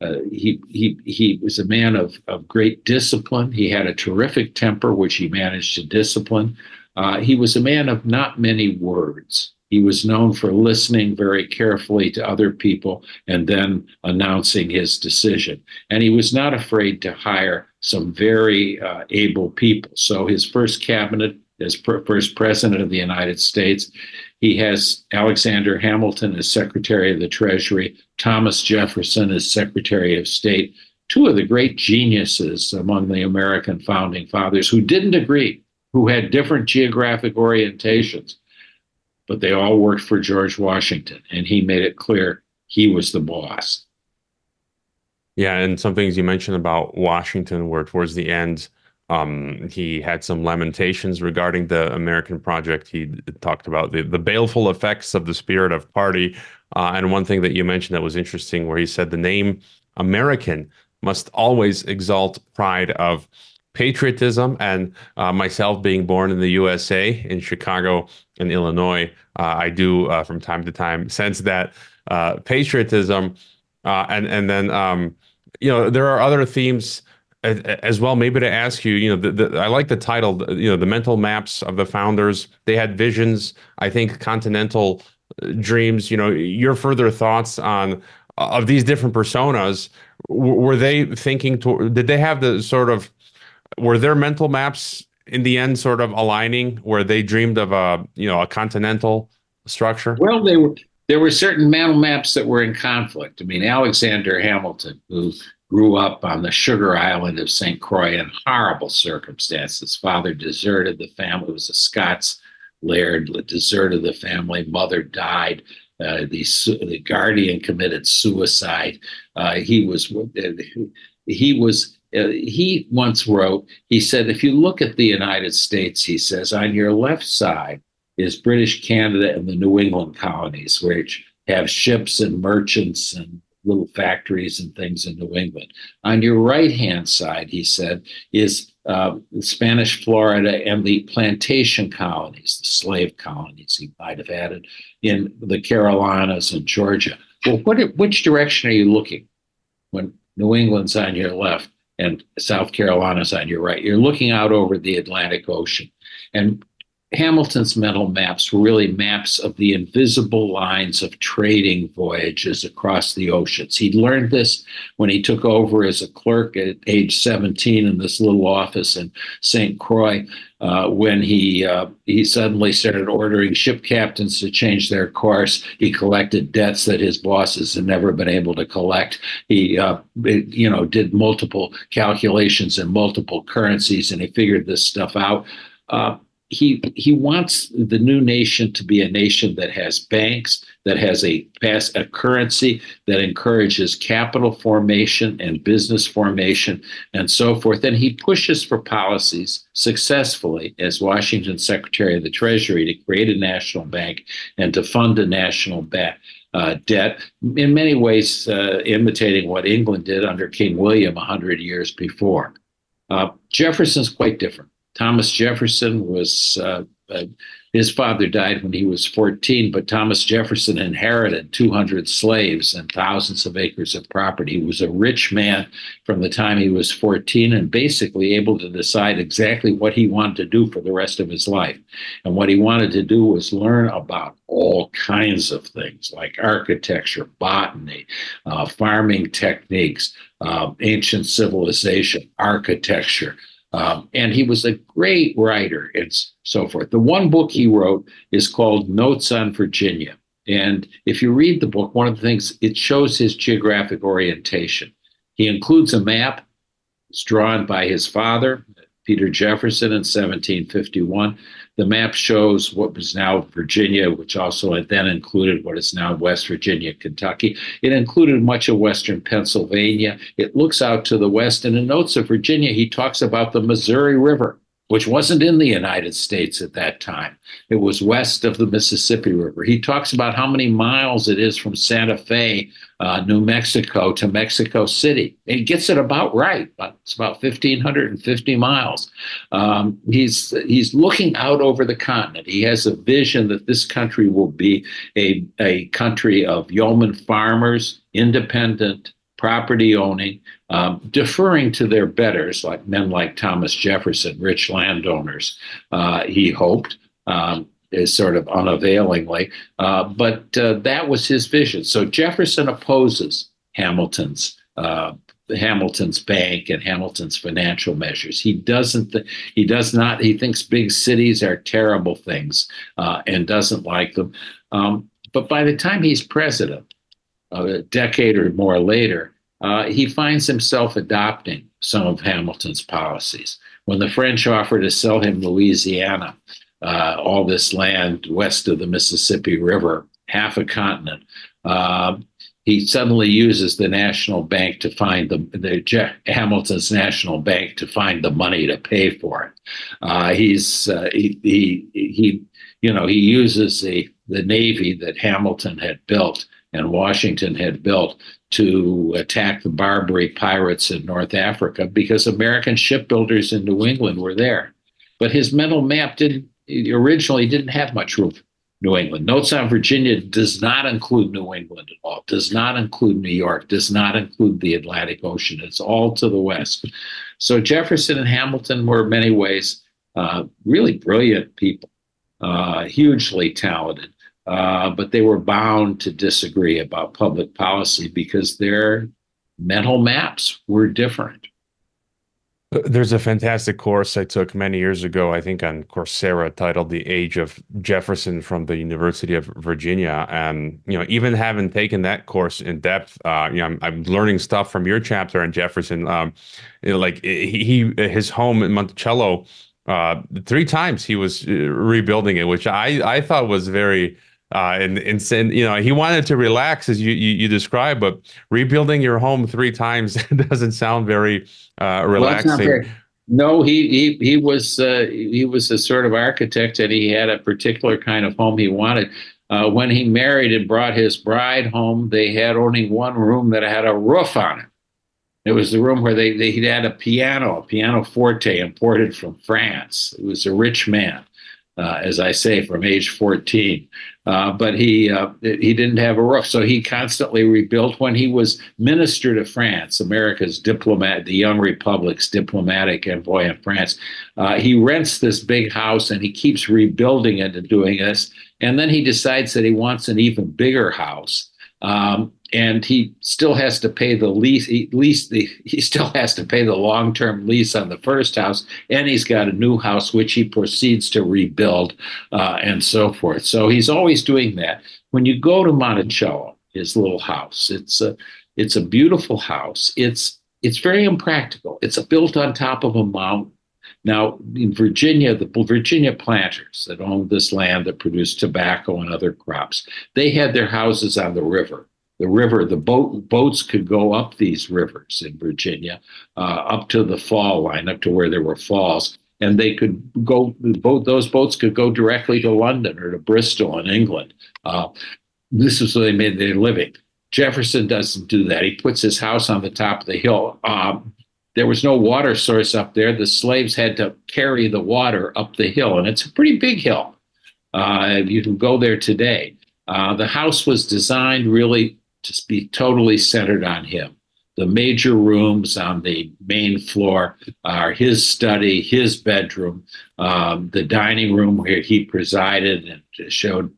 uh, he he he was a man of of great discipline. He had a terrific temper, which he managed to discipline. Uh, he was a man of not many words. He was known for listening very carefully to other people and then announcing his decision. And he was not afraid to hire some very uh, able people. So his first cabinet, as first president of the United States, he has Alexander Hamilton as Secretary of the Treasury, Thomas Jefferson as Secretary of State, two of the great geniuses among the American founding fathers who didn't agree, who had different geographic orientations, but they all worked for George Washington, and he made it clear he was the boss. Yeah, and some things you mentioned about Washington, where towards the end, um, he had some lamentations regarding the American project. He talked about the, the baleful effects of the spirit of party. Uh, and one thing that you mentioned that was interesting, where he said the name American must always exalt pride of patriotism. And uh, myself being born in the USA, in Chicago and Illinois, uh, I do uh, from time to time sense that uh, patriotism. Uh, and and then um, you know there are other themes as well maybe to ask you you know the, the, i like the title you know the mental maps of the founders they had visions i think continental uh, dreams you know your further thoughts on uh, of these different personas were they thinking to did they have the sort of were their mental maps in the end sort of aligning where they dreamed of a you know a continental structure? Well, they were there were certain mental maps that were in conflict. I mean, Alexander Hamilton, who grew up on the sugar island of St. Croix in horrible circumstances. Father deserted the family, was a Scots laird, deserted the family. Mother died. Uh, the, the guardian committed suicide. Uh, he was he was uh, he once wrote. He said, "If you look at the United States, he says, on your left side is British Canada and the New England colonies, which have ships and merchants and little factories and things in New England. On your right hand side, he said, is uh, Spanish Florida and the plantation colonies, the slave colonies, he might have added, in the Carolinas and Georgia. Well, what, which direction are you looking when New England's on your left and South Carolina's on your right? You're looking out over the Atlantic Ocean. And Hamilton's mental maps were really maps of the invisible lines of trading voyages across the oceans. He learned this when he took over as a clerk at age 17 in this little office in St. Croix, uh, when he uh, he suddenly started ordering ship captains to change their course. He collected debts that his bosses had never been able to collect. He uh, you know did multiple calculations in multiple currencies, and he figured this stuff out. He he wants the new nation to be a nation that has banks that has a pass a currency that encourages capital formation and business formation and so forth and he pushes for policies successfully as Washington Secretary of the Treasury to create a national bank and to fund a national bank uh, debt, in many ways uh, imitating what England did under King William 100 years before. Uh, Jefferson's quite different. Thomas Jefferson was, uh, uh, his father died when he was 14, but Thomas Jefferson inherited 200 slaves and thousands of acres of property. He was a rich man from the time he was 14 and basically able to decide exactly what he wanted to do for the rest of his life. And what he wanted to do was learn about all kinds of things like architecture, botany, uh, farming techniques, uh, ancient civilization, architecture. Um, and he was a great writer and so forth. The one book he wrote is called Notes on Virginia. And if you read the book, one of the things it shows his geographic orientation. He includes a map. It's drawn by his father, Peter Jefferson, in 1751. The map shows what was now Virginia, which also had then included what is now West Virginia, Kentucky. It included much of Western Pennsylvania. It looks out to the west. And in Notes of Virginia, he talks about the Missouri River which wasn't in the United States at that time. It was west of the Mississippi River. He talks about how many miles it is from Santa Fe, uh, New Mexico, to Mexico City. He gets it about right. But it's about 1,550 miles. Um, he's he's looking out over the continent. He has a vision that this country will be a, a country of yeoman farmers, independent, property owning, um, deferring to their betters, like men like Thomas Jefferson, rich landowners, uh, he hoped, um, is sort of unavailingly. Uh, but uh, that was his vision. So Jefferson opposes Hamilton's. Uh, Hamilton's bank and Hamilton's financial measures. He doesn't. Th- he does not. He thinks big cities are terrible things uh, and doesn't like them. Um, but by the time he's president, a decade or more later, uh, he finds himself adopting some of Hamilton's policies. When the French offer to sell him Louisiana, uh, all this land west of the Mississippi River, half a continent, uh, he suddenly uses the national bank to find the, the Je- Hamilton's national bank to find the money to pay for it. Uh, he's uh, he, he he you know he uses the the navy that Hamilton had built and Washington had built to attack the Barbary pirates in North Africa because American shipbuilders in New England were there. But his mental map didn't originally didn't have much room. New England. Notes on Virginia does not include New England at all, does not include New York, does not include the Atlantic Ocean. It's all to the west. So Jefferson and Hamilton were, in many ways, uh, really brilliant people, uh, hugely talented. Uh, but they were bound to disagree about public policy because their mental maps were different. There's a fantastic course I took many years ago, I think on Coursera, titled "The Age of Jefferson" from the University of Virginia. And you know, even having taken that course in depth, uh, you know, I'm, I'm, learning stuff from your chapter on Jefferson. Um, you know, like he, his home in Monticello, uh, three times he was uh, rebuilding it, which I I thought was very uh, and, and you know he wanted to relax as you, you, you described, but rebuilding your home three times doesn't sound very uh, relaxing. Well, no, he he he was uh, he was a sort of architect, and he had a particular kind of home he wanted. Uh, when he married and brought his bride home, they had only one room that had a roof on it. It was the room where they, they had a piano, a piano forte imported from France. It was a rich man uh, as I say, from age 14. Uh, but he uh, he didn't have a roof, so he constantly rebuilt. When he was minister to France, America's diplomat, the young republic's diplomatic envoy in France, uh, he rents this big house and he keeps rebuilding it and doing this. And then he decides that he wants an even bigger house. Um, and he still has to pay the lease. At least the, he still has to pay the long-term lease on the first house, and he's got a new house which he proceeds to rebuild, uh, and so forth. So he's always doing that. When you go to Monticello, his little house, it's a it's a beautiful house. It's it's very impractical. It's built on top of a mountain. Now, in Virginia, the Virginia planters that owned this land that produced tobacco and other crops, they had their houses on the river the river, the boat boats could go up these rivers in Virginia, uh, up to the fall line, up to where there were falls, and they could go. Both those boats could go directly to London or to Bristol in England. Uh, this is where they made their living. Jefferson doesn't do that. He puts his house on the top of the hill. Um, there was no water source up there. The slaves had to carry the water up the hill, and it's a pretty big hill. Uh, you can go there today. Uh, the house was designed really to be totally centered on him. The major rooms on the main floor are his study, his bedroom, um, the dining room where he presided and showed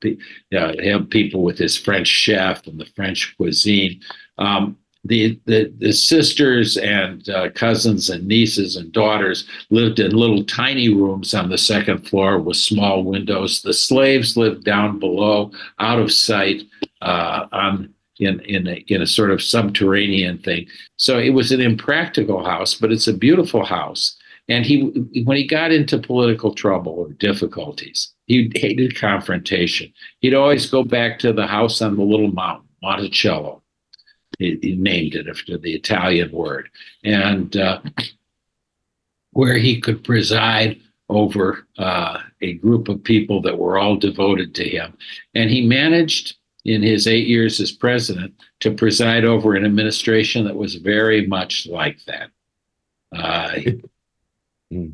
him people with his French chef and the French cuisine. Um, the, the, the sisters and uh, cousins and nieces and daughters lived in little tiny rooms on the second floor with small windows. The slaves lived down below, out of sight, uh, on in in a, in a sort of subterranean thing. So it was an impractical house, but it's a beautiful house. And he, when he got into political trouble or difficulties, he hated confrontation. He'd always go back to the house on the little mountain, Monticello. He, he named it after the Italian word, and uh, where he could preside over uh, a group of people that were all devoted to him. And he managed in his eight years as president to preside over an administration that was very much like that. Uh, hmm.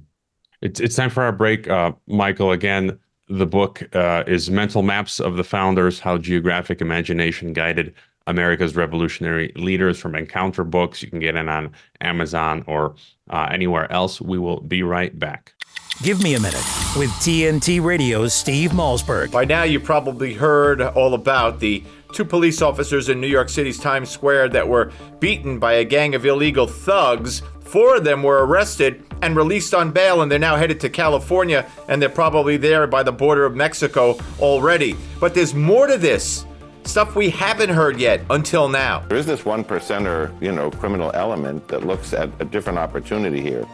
it's it's time for our break, uh, Michael. Again, the book uh, is "Mental Maps of the Founders: How Geographic Imagination Guided America's Revolutionary Leaders" from Encounter Books. You can get it on Amazon or uh, anywhere else. We will be right back. Give Me a Minute with TNT Radio's Steve Malzberg. By now, you probably heard all about the two police officers in New York City's Times Square that were beaten by a gang of illegal thugs. Four of them were arrested and released on bail, and they're now headed to California, and they're probably there by the border of Mexico already. But there's more to this stuff we haven't heard yet until now. There is this one percenter, you know, criminal element that looks at a different opportunity here.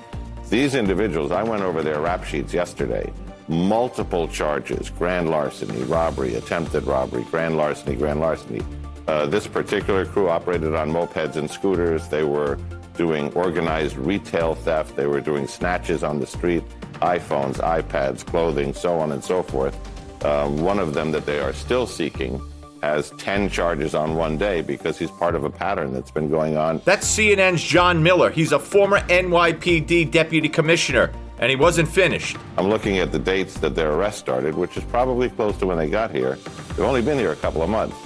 These individuals, I went over their rap sheets yesterday. Multiple charges grand larceny, robbery, attempted robbery, grand larceny, grand larceny. Uh, this particular crew operated on mopeds and scooters. They were doing organized retail theft. They were doing snatches on the street, iPhones, iPads, clothing, so on and so forth. Um, one of them that they are still seeking has 10 charges on one day because he's part of a pattern that's been going on. That's CNN's John Miller. He's a former NYPD deputy commissioner, and he wasn't finished. I'm looking at the dates that their arrest started, which is probably close to when they got here. They've only been here a couple of months.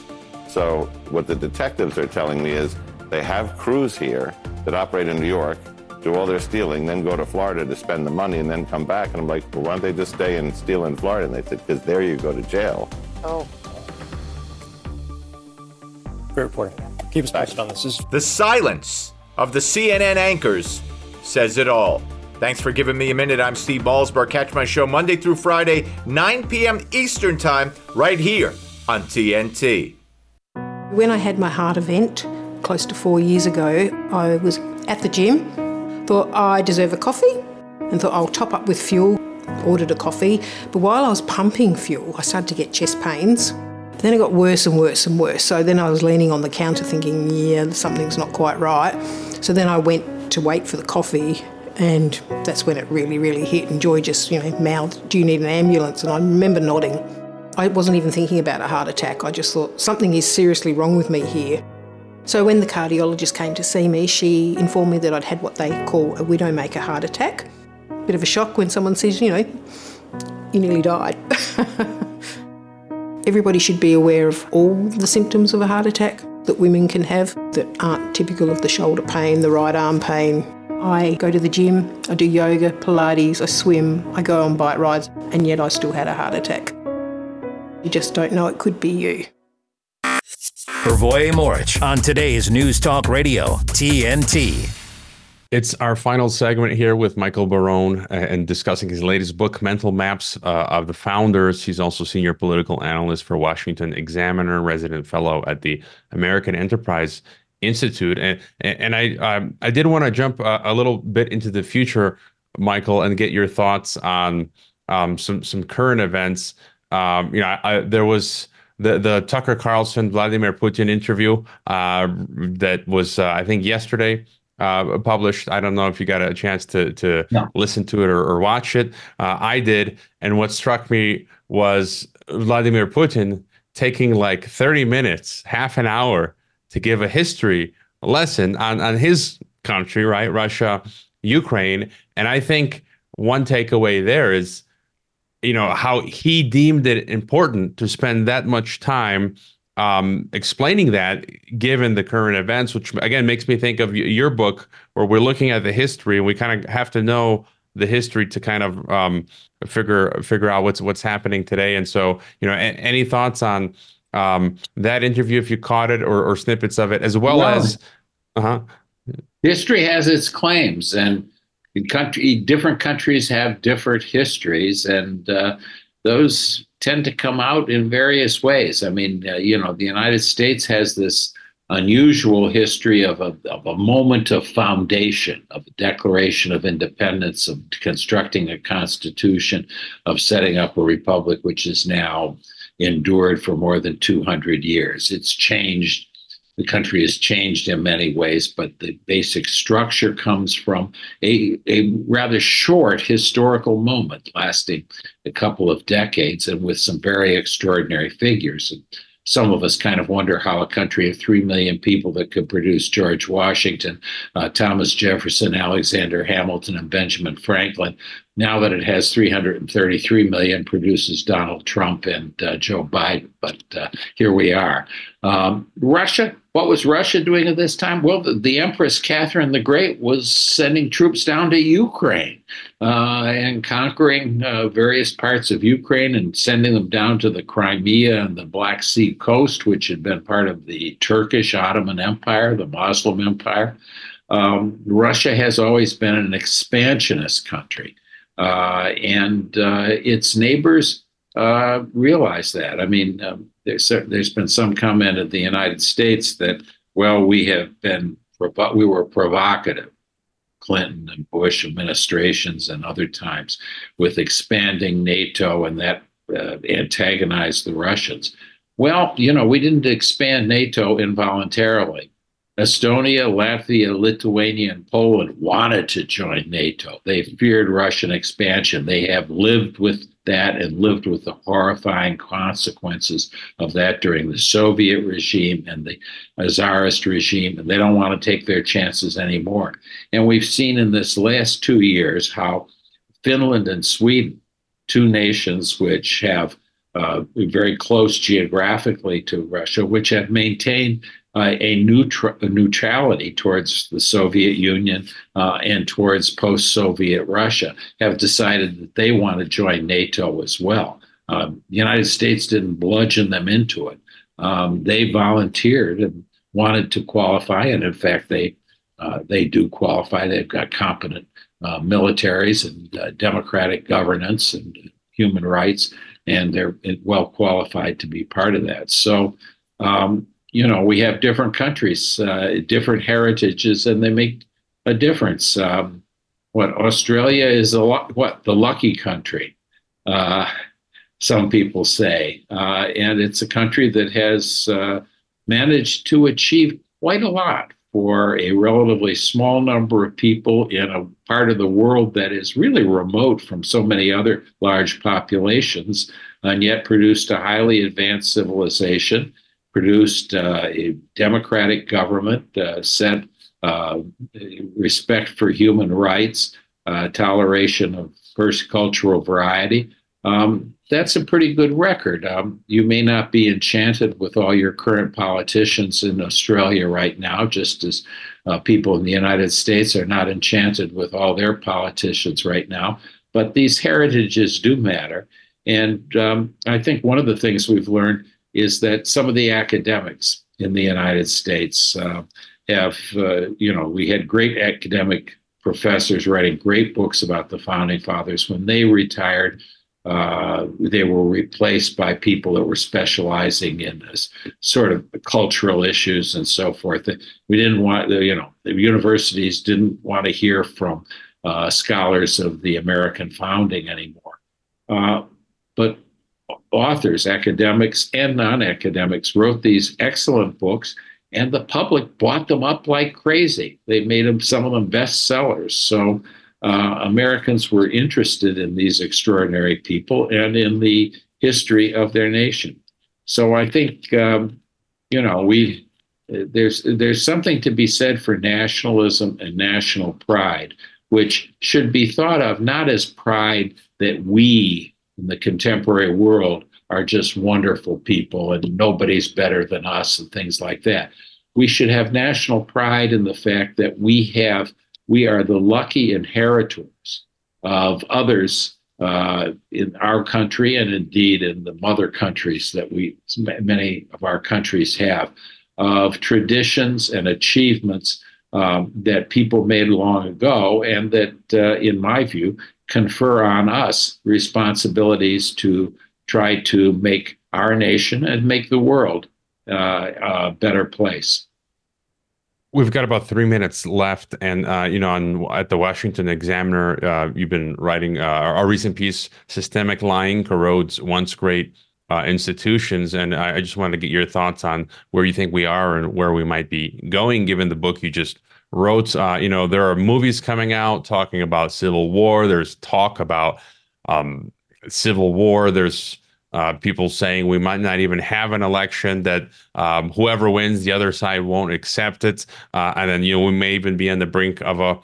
So, what the detectives are telling me is they have crews here that operate in New York, do all their stealing, then go to Florida to spend the money, and then come back. And I'm like, well, why don't they just stay and steal in Florida? And they said, because there you go to jail. Oh. Great reporting. Keep us posted on this. The silence of the CNN anchors says it all. Thanks for giving me a minute. I'm Steve Malzberg. Catch my show Monday through Friday, 9 p.m. Eastern Time, right here on TNT. When I had my heart event close to four years ago, I was at the gym, thought I deserve a coffee, and thought I'll top up with fuel. Ordered a coffee, but while I was pumping fuel, I started to get chest pains. Then it got worse and worse and worse. So then I was leaning on the counter thinking, yeah, something's not quite right. So then I went to wait for the coffee and that's when it really, really hit. And Joy just, you know, mouthed, Do you need an ambulance? And I remember nodding. I wasn't even thinking about a heart attack. I just thought something is seriously wrong with me here. So when the cardiologist came to see me, she informed me that I'd had what they call a widowmaker heart attack. Bit of a shock when someone says, you know, you nearly died. Everybody should be aware of all the symptoms of a heart attack that women can have that aren't typical of the shoulder pain, the right arm pain, I go to the gym, I do yoga, Pilates, I swim, I go on bike rides, and yet I still had a heart attack. You just don't know it could be you. Hrvoje Morić on today's News Talk Radio, TNT. It's our final segment here with Michael Barone uh, and discussing his latest book, Mental Maps uh, of the Founders. He's also senior political analyst for Washington Examiner, resident fellow at the American Enterprise Institute, and and I um, I did want to jump a, a, little bit into the future, Michael, and get your thoughts on um, some some current events. Um, you know, I, I, there was the the Tucker Carlson Vladimir Putin interview uh, that was uh, I think yesterday uh, published. I don't know if you got a chance to to no. listen to it or, or watch it. Uh, I did, and what struck me was Vladimir Putin taking like 30 minutes, half an hour to give a history lesson on, on his country, right? Russia, Ukraine. And I think one takeaway there is, you know, how he deemed it important to spend that much time um, explaining that given the current events, which again makes me think of your book where we're looking at the history and we kind of have to know the history to kind of um, figure figure out what's what's happening today. And so, you know, a- any thoughts on um, that interview if you caught it or, or snippets of it, as well as uh-huh. history has its claims, and country different countries have different histories, and uh, those tend to come out in various ways. I mean, uh, you know, the United States has this unusual history of a, of a moment of foundation, of a declaration of independence, of constructing a constitution, of setting up a republic, which is now endured for more than 200 years. It's changed. The country has changed in many ways, but the basic structure comes from a, a rather short historical moment lasting a couple of decades and with some very extraordinary figures. And some of us kind of wonder how a country of 3 million people that could produce George Washington, uh, Thomas Jefferson, Alexander Hamilton, and Benjamin Franklin now that it has 333 million, produces Donald Trump and uh, Joe Biden. But uh, here we are. Um, Russia, what was Russia doing at this time? Well, the, the, Empress Catherine the Great was sending troops down to Ukraine uh, and conquering uh, various parts of Ukraine and sending them down to the Crimea and the Black Sea coast, which had been part of the Turkish Ottoman Empire, the Muslim Empire. Um, Russia has always been an expansionist country. Uh, and uh, its neighbors uh, realize that. I mean, um, there's there's been some comment of the United States that well, we have been we were provocative. Clinton and Bush administrations and other times with expanding NATO and that uh, antagonized the Russians. Well, you know, we didn't expand NATO involuntarily. Estonia, Latvia, Lithuania, and Poland wanted to join NATO. They feared Russian expansion. They have lived with that and lived with the horrifying consequences of that during the Soviet regime and the Tsarist regime, and they don't want to take their chances anymore. And we've seen in this last two years how Finland and Sweden, two nations which have uh, very close geographically to Russia, which have maintained uh, a, a neutrality towards the Soviet Union uh, and towards post Soviet Russia have decided that they want to join NATO as well. Um, the United States didn't bludgeon them into it. Um, they volunteered and wanted to qualify, and in fact, they Uh, they do qualify. They've got competent uh, militaries and uh, democratic governance and human rights, and they're well qualified to be part of that. So, um, you know, we have different countries, uh, different heritages, and they make a difference. Um, what Australia is a lot, what the lucky country, uh, some people say, uh, and it's a country that has uh, managed to achieve quite a lot for a relatively small number of people in a part of the world that is really remote from so many other large populations, and yet produced a highly advanced civilization, produced uh, a democratic government, uh, set uh, respect for human rights, toleration of first cultural variety. Um, that's a pretty good record. Um, you may not be enchanted with all your current politicians in Australia right now, just as uh, people in the United States are not enchanted with all their politicians right now. But these heritages do matter. And um, I think one of the things we've learned is that some of the academics in the United States uh, have, uh, you know, we had great academic professors writing great books about the founding fathers. When they retired, uh, they were replaced by people that were specializing in this sort of cultural issues and so forth. We didn't want, you know, the universities didn't want to hear from uh, scholars of the American founding anymore. Uh, but authors, academics and non academics, wrote these excellent books, and the public bought them up like crazy. They made them, some of them bestsellers. So, uh, Americans were interested in these extraordinary people and in the history of their nation. So I think um, you know we there's there's something to be said for nationalism and national pride, which should be thought of not as pride that we in the contemporary world are just wonderful people and nobody's better than us and things like that. We should have national pride in the fact that we have we are the lucky inheritors of others uh, in our country and indeed in the mother countries that we many of our countries have of traditions and achievements um, that people made long ago and that uh, in my view confer on us responsibilities to try to make our nation and make the world uh, a better place. We've got about three minutes left, and uh, you know, on at the Washington Examiner, uh, you've been writing uh, our recent piece, "Systemic Lying Corrodes Once Great uh, Institutions," and I, I, just wanted to get your thoughts on where you think we are and where we might be going, given the book you just wrote. Uh, you know, there are movies coming out talking about civil war. There's talk about um, civil war. There's uh, people saying we might not even have an election that um, whoever wins the other side won't accept it uh, and then you know we may even be on the brink of a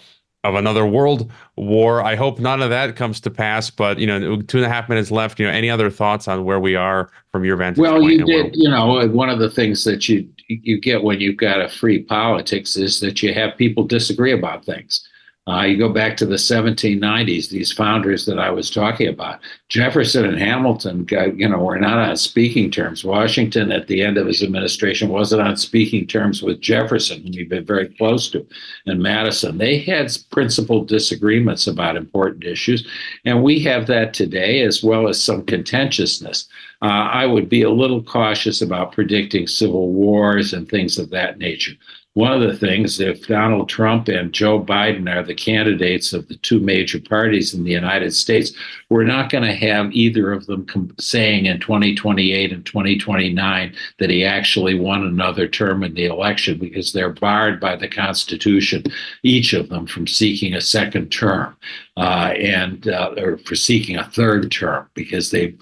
of another world war. I hope none of that comes to pass but you know two and a half minutes left. You know any other thoughts on where we are from your vantage well point Well, you did you know one of the things that you you get when you've got a free politics is that you have people disagree about things uh, you go back to the 1790s, these founders that I was talking about, Jefferson and Hamilton, got, you know, were not on speaking terms. Washington, at the end of his administration, wasn't on speaking terms with Jefferson, whom he'd been very close to, and Madison. They had principal disagreements about important issues, and we have that today, as well as some contentiousness. Uh, I would be a little cautious about predicting civil wars and things of that nature one of the things, if Donald Trump and Joe Biden are the candidates of the two major parties in the United States, we're not going to have either of them com- saying in 2028 and 2029 that he actually won another term in the election because they're barred by the Constitution, each of them, from seeking a second term uh, and uh, or for seeking a third term because they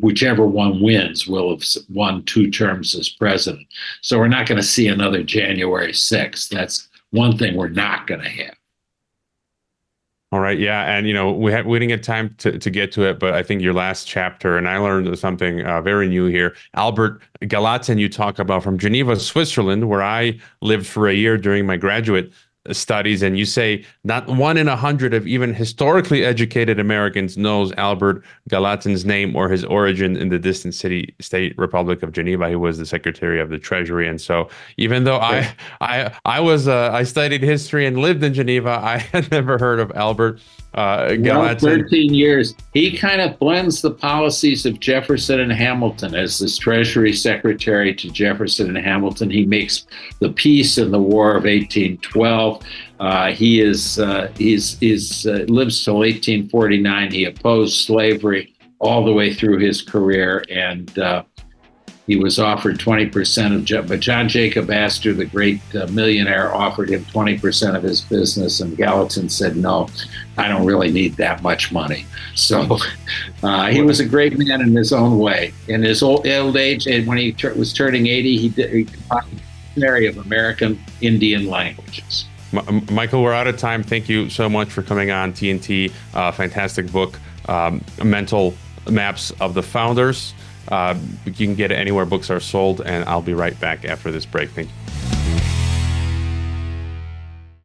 whichever one wins will have won two terms as president. So we're not going to see another January 6th. That's one thing we're not going to have. All right, yeah, and you know we had we didn't get time to, to get to it, but I think your last chapter, and I learned something uh, very new here. Albert Gallatin, you talk about from Geneva, Switzerland, where I lived for a year during my graduate studies, and you say not one in a hundred of even historically educated Americans knows Albert Gallatin's name or his origin in the distant city state Republic of Geneva. He was the Secretary of the Treasury, and so even though I I I was uh, I studied history and lived in Geneva, I had never heard of Albert uh, well, 13 years. He kind of blends the policies of Jefferson and Hamilton as this Treasury Secretary to Jefferson and Hamilton. He makes the peace in the War of 1812. Uh, he is uh, he's, he's uh, lives till 1849. He opposed slavery all the way through his career, and uh, he was offered 20% of, but John Jacob Astor, the great uh, millionaire, offered him 20% of his business, and Gallatin said, "No, I don't really need that much money." So uh, he was a great man in his own way. In his old, old age, and when he ter- was turning 80, he did he a dictionary of American Indian languages. M- Michael, we're out of time. Thank you so much for coming on TNT. Uh, fantastic book, um, mental maps of the founders. Uh, you can get it anywhere books are sold, and I'll be right back after this break. Thank you.